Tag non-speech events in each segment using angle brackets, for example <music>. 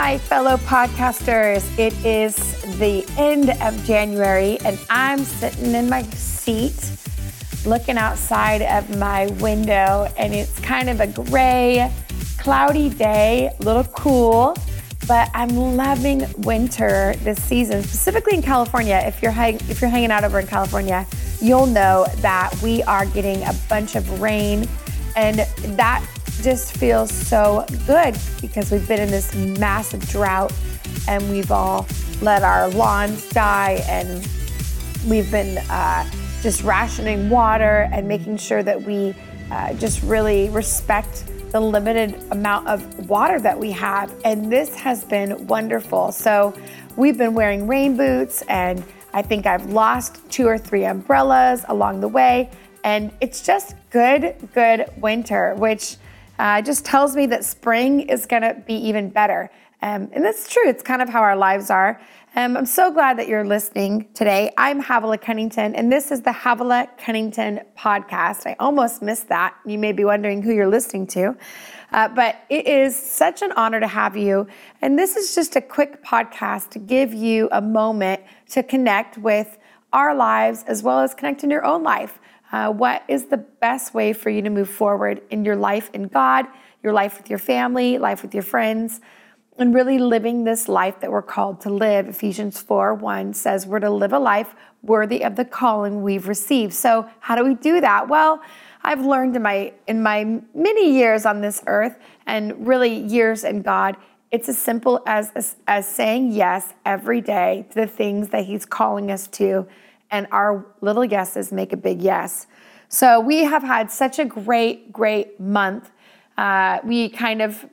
my fellow podcasters. It is the end of January, and I'm sitting in my seat looking outside of my window, and it's kind of a gray, cloudy day, a little cool, but I'm loving winter this season, specifically in California. If you're, hang- if you're hanging out over in California, you'll know that we are getting a bunch of rain, and that just feels so good because we've been in this massive drought and we've all let our lawns die and we've been uh, just rationing water and making sure that we uh, just really respect the limited amount of water that we have. And this has been wonderful. So we've been wearing rain boots, and I think I've lost two or three umbrellas along the way. And it's just good, good winter, which uh, just tells me that spring is going to be even better. Um, and that's true. It's kind of how our lives are. Um, I'm so glad that you're listening today. I'm Havilah Cunnington, and this is the Havilah Cunnington podcast. I almost missed that. You may be wondering who you're listening to, uh, but it is such an honor to have you. And this is just a quick podcast to give you a moment to connect with our lives as well as connect in your own life. Uh, what is the best way for you to move forward in your life in God, your life with your family, life with your friends, and really living this life that we're called to live? Ephesians 4 1 says we're to live a life worthy of the calling we've received. So, how do we do that? Well, I've learned in my in my many years on this earth and really years in God, it's as simple as, as, as saying yes every day to the things that He's calling us to and our little yeses make a big yes. So we have had such a great, great month. Uh, we kind of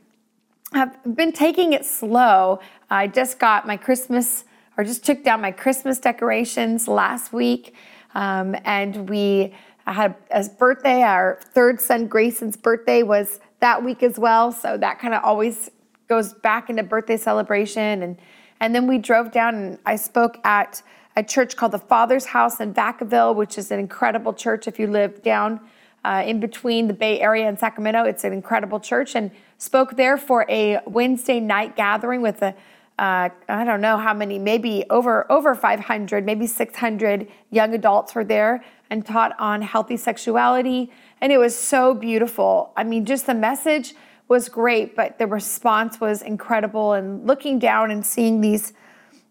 have been taking it slow. I just got my Christmas, or just took down my Christmas decorations last week, um, and we had a birthday. Our third son Grayson's birthday was that week as well, so that kind of always goes back into birthday celebration. And and then we drove down, and I spoke at a church called the Father's House in Vacaville, which is an incredible church if you live down uh, in between the Bay Area and Sacramento. It's an incredible church, and spoke there for a Wednesday night gathering with a uh, I don't know how many, maybe over over 500, maybe 600 young adults were there and taught on healthy sexuality, and it was so beautiful. I mean, just the message was great, but the response was incredible. And looking down and seeing these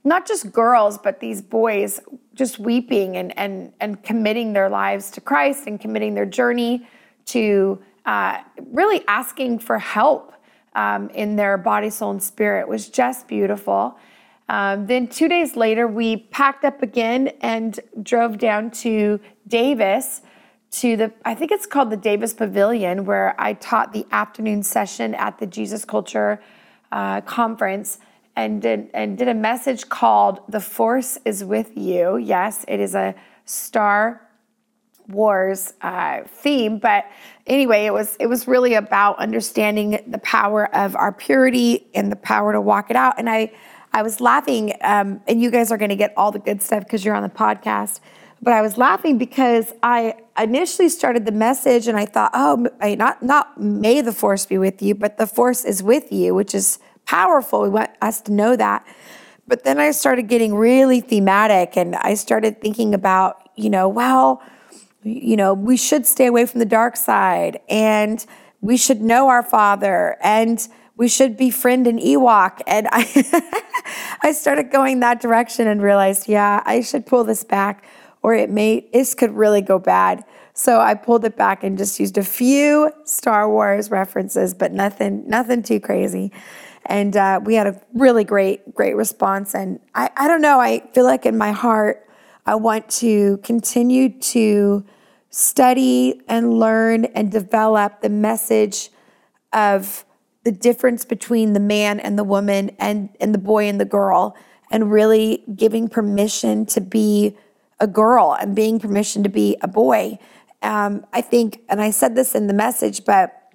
not just girls, but these boys just weeping and, and, and committing their lives to Christ and committing their journey to uh, really asking for help um, in their body, soul, and spirit was just beautiful. Um, then two days later, we packed up again and drove down to Davis to the, I think it's called the Davis Pavilion, where I taught the afternoon session at the Jesus Culture uh, Conference and did, and did a message called The Force is With You. Yes, it is a Star Wars uh, theme, but anyway, it was it was really about understanding the power of our purity and the power to walk it out. And I I was laughing, um, and you guys are going to get all the good stuff because you're on the podcast. But I was laughing because I initially started the message, and I thought, oh, not not may the force be with you, but the force is with you, which is powerful. We want us to know that. But then I started getting really thematic and I started thinking about, you know, well, you know, we should stay away from the dark side and we should know our father and we should befriend an Ewok. And I <laughs> I started going that direction and realized, yeah, I should pull this back or it may this could really go bad. So I pulled it back and just used a few Star Wars references, but nothing nothing too crazy and uh, we had a really great great response. And I, I don't know i feel like in my heart i want to continue to study and learn and develop the message of the difference between the man and the woman and, and the boy and the girl and really giving permission to be a girl and being permission to be a boy. Um, i think and i said this in the message but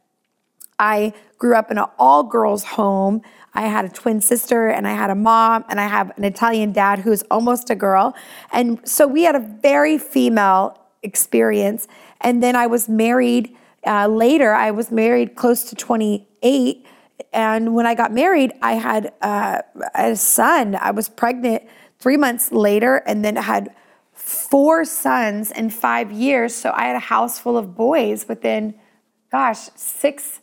I grew up in an all girls home. I had a twin sister and I had a mom and I have an Italian dad who's almost a girl. And so we had a very female experience. And then I was married uh, later. I was married close to 28 and when I got married, I had uh, a son. I was pregnant three months later, and then had four sons in five years. So I had a house full of boys within, gosh, six.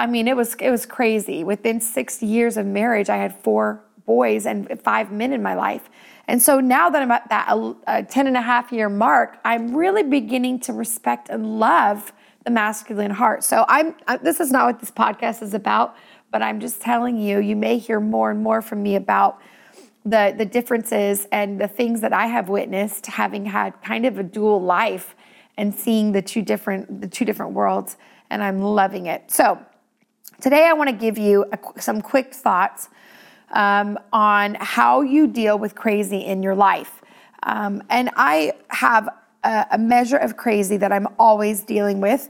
I mean, it was it was crazy. Within six years of marriage, I had four boys and five men in my life. And so now that I'm at that uh, 10 and a half year mark, I'm really beginning to respect and love the masculine heart. So I'm I, this is not what this podcast is about, but I'm just telling you, you may hear more and more from me about the the differences and the things that I have witnessed having had kind of a dual life and seeing the two different the two different worlds and I'm loving it. So today I want to give you a, some quick thoughts um, on how you deal with crazy in your life. Um, and I have a, a measure of crazy that I'm always dealing with.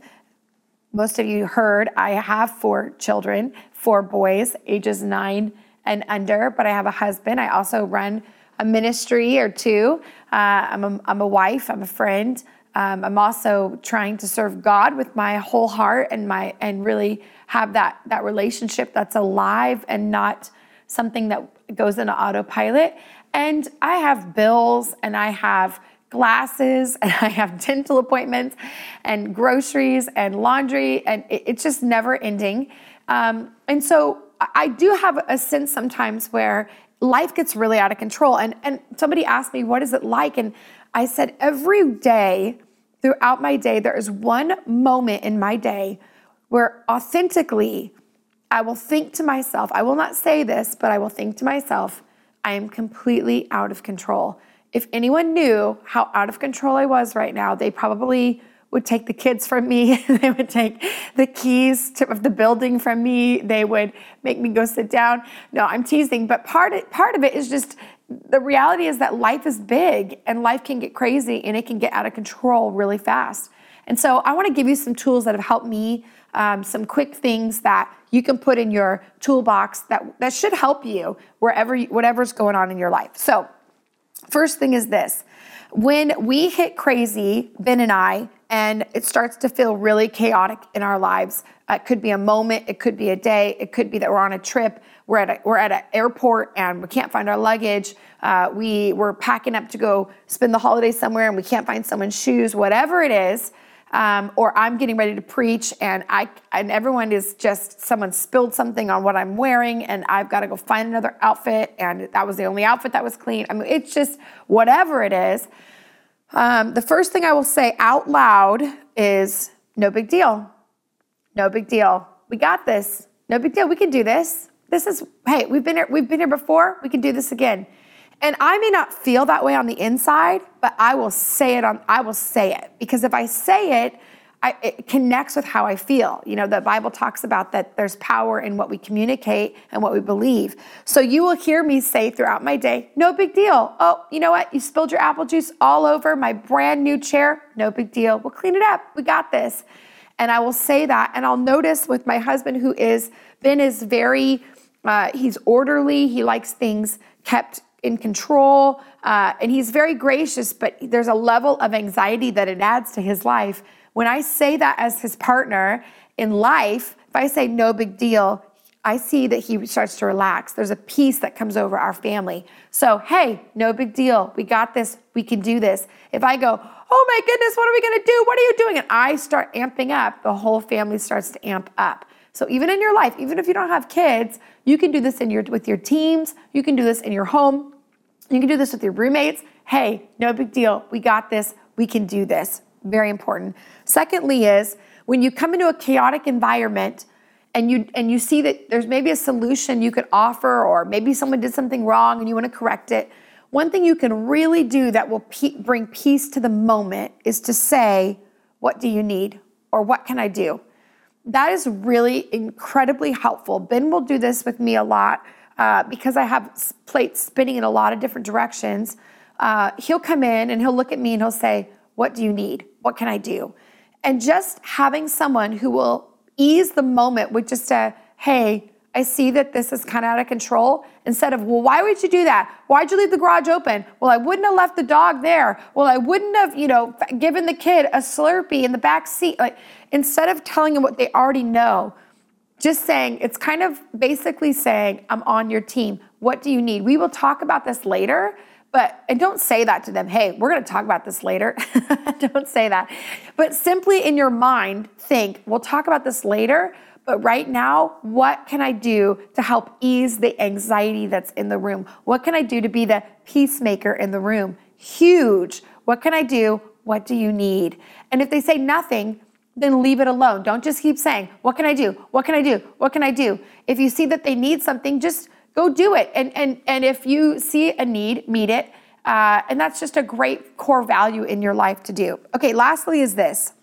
Most of you heard I have four children, four boys, ages nine and under, but I have a husband. I also run a ministry or two. Uh, I'm, a, I'm a wife, I'm a friend. Um, I'm also trying to serve God with my whole heart and my and really have that that relationship that's alive and not something that goes into autopilot. And I have bills and I have glasses <laughs> and I have dental appointments and groceries and laundry, and it's just never ending. Um, and so I do have a sense sometimes where life gets really out of control. And, and somebody asked me, What is it like? And I said, Every day throughout my day, there is one moment in my day where authentically I will think to myself, I will not say this, but I will think to myself, I am completely out of control. If anyone knew how out of control I was right now, they probably would take the kids from me. <laughs> they would take the keys to, of the building from me. They would make me go sit down. No, I'm teasing, but part of, part of it is just the reality is that life is big and life can get crazy and it can get out of control really fast. And so I want to give you some tools that have helped me, um, some quick things that you can put in your toolbox that, that should help you wherever, you, whatever's going on in your life. So First thing is this when we hit crazy, Ben and I, and it starts to feel really chaotic in our lives. Uh, it could be a moment, it could be a day, it could be that we're on a trip, we're at a, we're at an airport and we can't find our luggage. Uh, we we're packing up to go spend the holiday somewhere and we can't find someone's shoes. Whatever it is, um, or I'm getting ready to preach and I and everyone is just someone spilled something on what I'm wearing and I've got to go find another outfit and that was the only outfit that was clean. I mean, it's just whatever it is. Um, the first thing I will say out loud is no big deal. No big deal. We got this. No big deal. We can do this. This is hey, we've been here, we've been here before. We can do this again. And I may not feel that way on the inside, but I will say it on I will say it because if I say it, I, it connects with how I feel. You know, the Bible talks about that there's power in what we communicate and what we believe. So you will hear me say throughout my day, no big deal. Oh, you know what? You spilled your apple juice all over my brand new chair. No big deal. We'll clean it up. We got this. And I will say that. And I'll notice with my husband, who is, Ben is very, uh, he's orderly. He likes things kept in control, uh, and he's very gracious, but there's a level of anxiety that it adds to his life. When I say that as his partner in life, if I say no big deal, I see that he starts to relax. There's a peace that comes over our family. So, hey, no big deal. We got this. We can do this. If I go, oh my goodness, what are we going to do? What are you doing? And I start amping up, the whole family starts to amp up. So even in your life, even if you don't have kids, you can do this in your with your teams, you can do this in your home. You can do this with your roommates. Hey, no big deal. We got this. We can do this. Very important. Secondly is when you come into a chaotic environment and you and you see that there's maybe a solution you could offer or maybe someone did something wrong and you want to correct it. One thing you can really do that will pe- bring peace to the moment is to say, what do you need or what can I do? that is really incredibly helpful. Ben will do this with me a lot uh, because I have plates spinning in a lot of different directions. Uh, he'll come in and he'll look at me and he'll say, What do you need? What can I do? And just having someone who will ease the moment with just a, Hey, I see that this is kind of out of control. Instead of, well, why would you do that? Why'd you leave the garage open? Well, I wouldn't have left the dog there. Well, I wouldn't have, you know, given the kid a Slurpee in the back seat. Like, instead of telling them what they already know, just saying, it's kind of basically saying, I'm on your team. What do you need? We will talk about this later, but and don't say that to them. Hey, we're going to talk about this later. <laughs> don't say that. But simply in your mind, think, we'll talk about this later. But right now, what can I do to help ease the anxiety that's in the room? What can I do to be the peacemaker in the room? Huge. What can I do? What do you need? And if they say nothing, then leave it alone. Don't just keep saying, What can I do? What can I do? What can I do? If you see that they need something, just go do it. And, and, and if you see a need, meet it. Uh, and that's just a great core value in your life to do. Okay, lastly, is this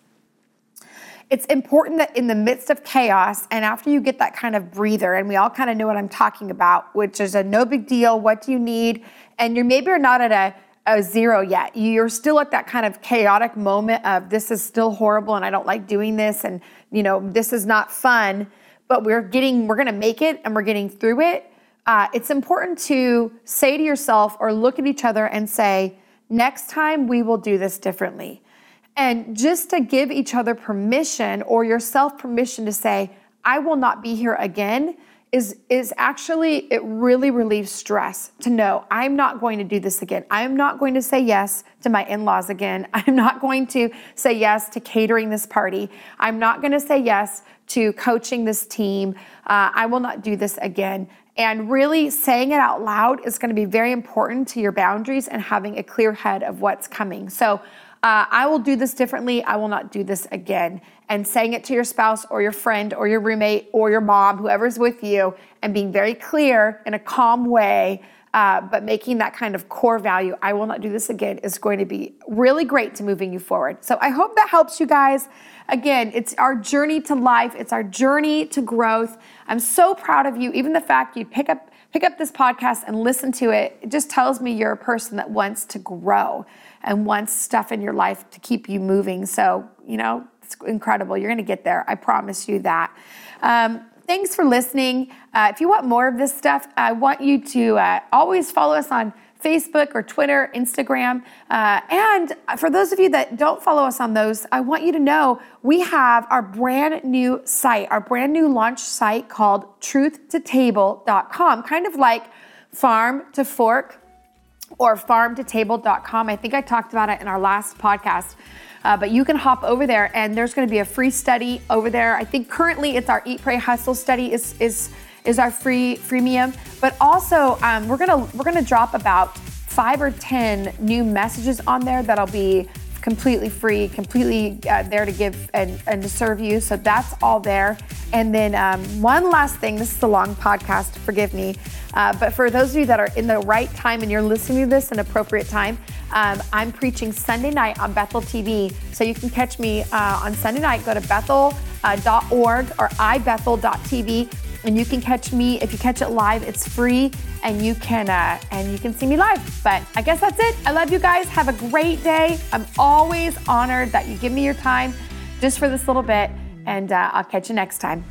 it's important that in the midst of chaos and after you get that kind of breather, and we all kind of know what I'm talking about, which is a no big deal, what do you need? And you're maybe you're not at a a zero yet. You're still at that kind of chaotic moment of this is still horrible and I don't like doing this and you know this is not fun. But we're getting we're gonna make it and we're getting through it. Uh, it's important to say to yourself or look at each other and say, next time we will do this differently. And just to give each other permission or yourself permission to say, I will not be here again is is actually it really relieves stress to know I'm not going to do this again. I'm not going to say yes to my in-laws again. <laughs> I'm not going to say yes to catering this party. I'm not going to say yes to coaching this team. Uh, I will not do this again. And really saying it out loud is going to be very important to your boundaries and having a clear head of what's coming. So uh, I will do this differently. I will not do this again. And saying it to your spouse or your friend or your roommate or your mom, whoever's with you, and being very clear in a calm way, uh, but making that kind of core value, I will not do this again, is going to be really great to moving you forward. So I hope that helps you guys. Again, it's our journey to life, it's our journey to growth. I'm so proud of you. Even the fact you pick up pick up this podcast and listen to it, it just tells me you're a person that wants to grow and wants stuff in your life to keep you moving. So, you know, it's incredible. You're going to get there. I promise you that. Um, thanks for listening. Uh, if you want more of this stuff, I want you to uh, always follow us on Facebook or Twitter, Instagram. Uh, and for those of you that don't follow us on those, I want you to know we have our brand new site, our brand new launch site called truthtotable.com, kind of like farm to fork or farmtotable.com. I think I talked about it in our last podcast. Uh, but you can hop over there and there's going to be a free study over there. I think currently it's our Eat Pray Hustle study is is is our free freemium. But also um, we're gonna we're gonna drop about five or ten new messages on there that'll be completely free, completely uh, there to give and, and to serve you. So that's all there. And then um, one last thing this is a long podcast, forgive me. Uh, but for those of you that are in the right time and you're listening to this in appropriate time, um, I'm preaching Sunday night on Bethel TV. So you can catch me uh, on Sunday night. Go to bethel.org uh, or ibethel.tv and you can catch me. If you catch it live it's free and you can uh, and you can see me live. But i guess that's it. I love you guys. Have a great day. I'm always honored that you give me your time just for this little bit and uh, i'll catch you next time